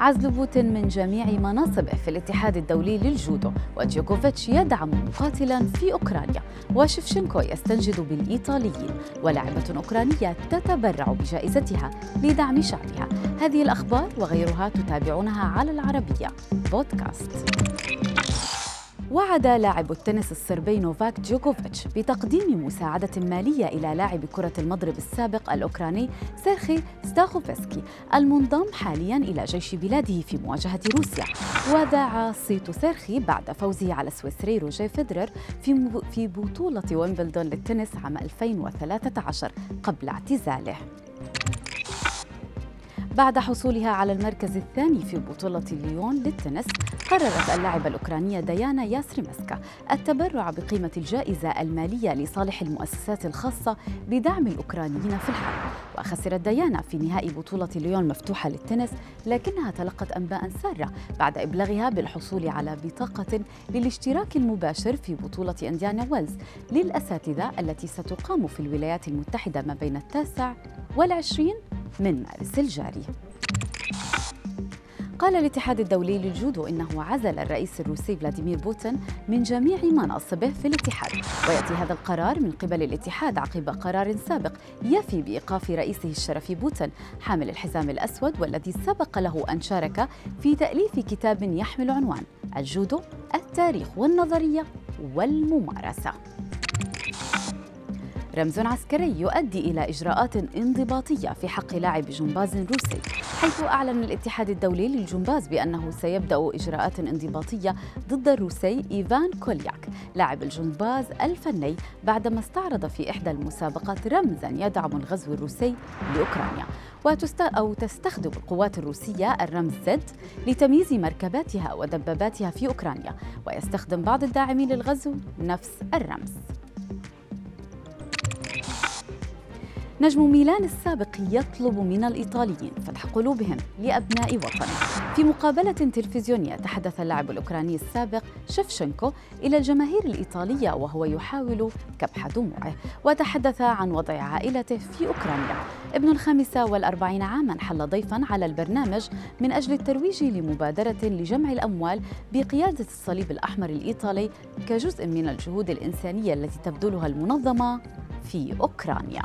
عزل بوتين من جميع مناصبه في الاتحاد الدولي للجودو وجوكوفيتش يدعم مقاتلا في أوكرانيا وشفشنكو يستنجد بالإيطاليين ولاعبة أوكرانية تتبرع بجائزتها لدعم شعبها. هذه الأخبار وغيرها تتابعونها على العربية بودكاست. وعد لاعب التنس الصربي نوفاك جوكوفيتش بتقديم مساعدة مالية إلى لاعب كرة المضرب السابق الأوكراني سيرخي ستاخوفسكي المنضم حاليا إلى جيش بلاده في مواجهة روسيا. وذاع صيت سيرخي بعد فوزه على السويسري روجيه فيدرر في في بطولة ويمبلدون للتنس عام 2013 قبل اعتزاله. بعد حصولها على المركز الثاني في بطولة ليون للتنس قررت اللاعبة الأوكرانية ديانا ياسريمسكا التبرع بقيمة الجائزة المالية لصالح المؤسسات الخاصة بدعم الأوكرانيين في الحرب. وخسرت ديانا في نهائي بطولة ليون مفتوحة للتنس لكنها تلقت أنباء سارة بعد إبلاغها بالحصول على بطاقة للاشتراك المباشر في بطولة أنديانا ويلز للأساتذة التي ستقام في الولايات المتحدة ما بين التاسع والعشرين من مارس الجاري. قال الاتحاد الدولي للجودو إنه عزل الرئيس الروسي فلاديمير بوتين من جميع مناصبه في الاتحاد. ويأتي هذا القرار من قبل الاتحاد عقب قرار سابق يفي بإيقاف رئيسه الشرفي بوتين حامل الحزام الأسود والذي سبق له أن شارك في تأليف كتاب يحمل عنوان الجودو التاريخ والنظرية والممارسة. رمز عسكري يؤدي إلى إجراءات انضباطية في حق لاعب جمباز روسي حيث أعلن الاتحاد الدولي للجمباز بأنه سيبدأ إجراءات انضباطية ضد الروسي إيفان كولياك لاعب الجمباز الفني بعدما استعرض في إحدى المسابقات رمزا يدعم الغزو الروسي لأوكرانيا وتست... أو تستخدم القوات الروسية الرمز زد لتمييز مركباتها ودباباتها في أوكرانيا ويستخدم بعض الداعمين للغزو نفس الرمز. نجم ميلان السابق يطلب من الإيطاليين فتح قلوبهم لأبناء وطنه. في مقابلة تلفزيونية تحدث اللاعب الأوكراني السابق شفشنكو إلى الجماهير الإيطالية وهو يحاول كبح دموعه. وتحدث عن وضع عائلته في أوكرانيا. ابن الخامسة والأربعين عاما حل ضيفا على البرنامج من أجل الترويج لمبادرة لجمع الأموال بقيادة الصليب الأحمر الإيطالي كجزء من الجهود الإنسانية التي تبذلها المنظمة في أوكرانيا.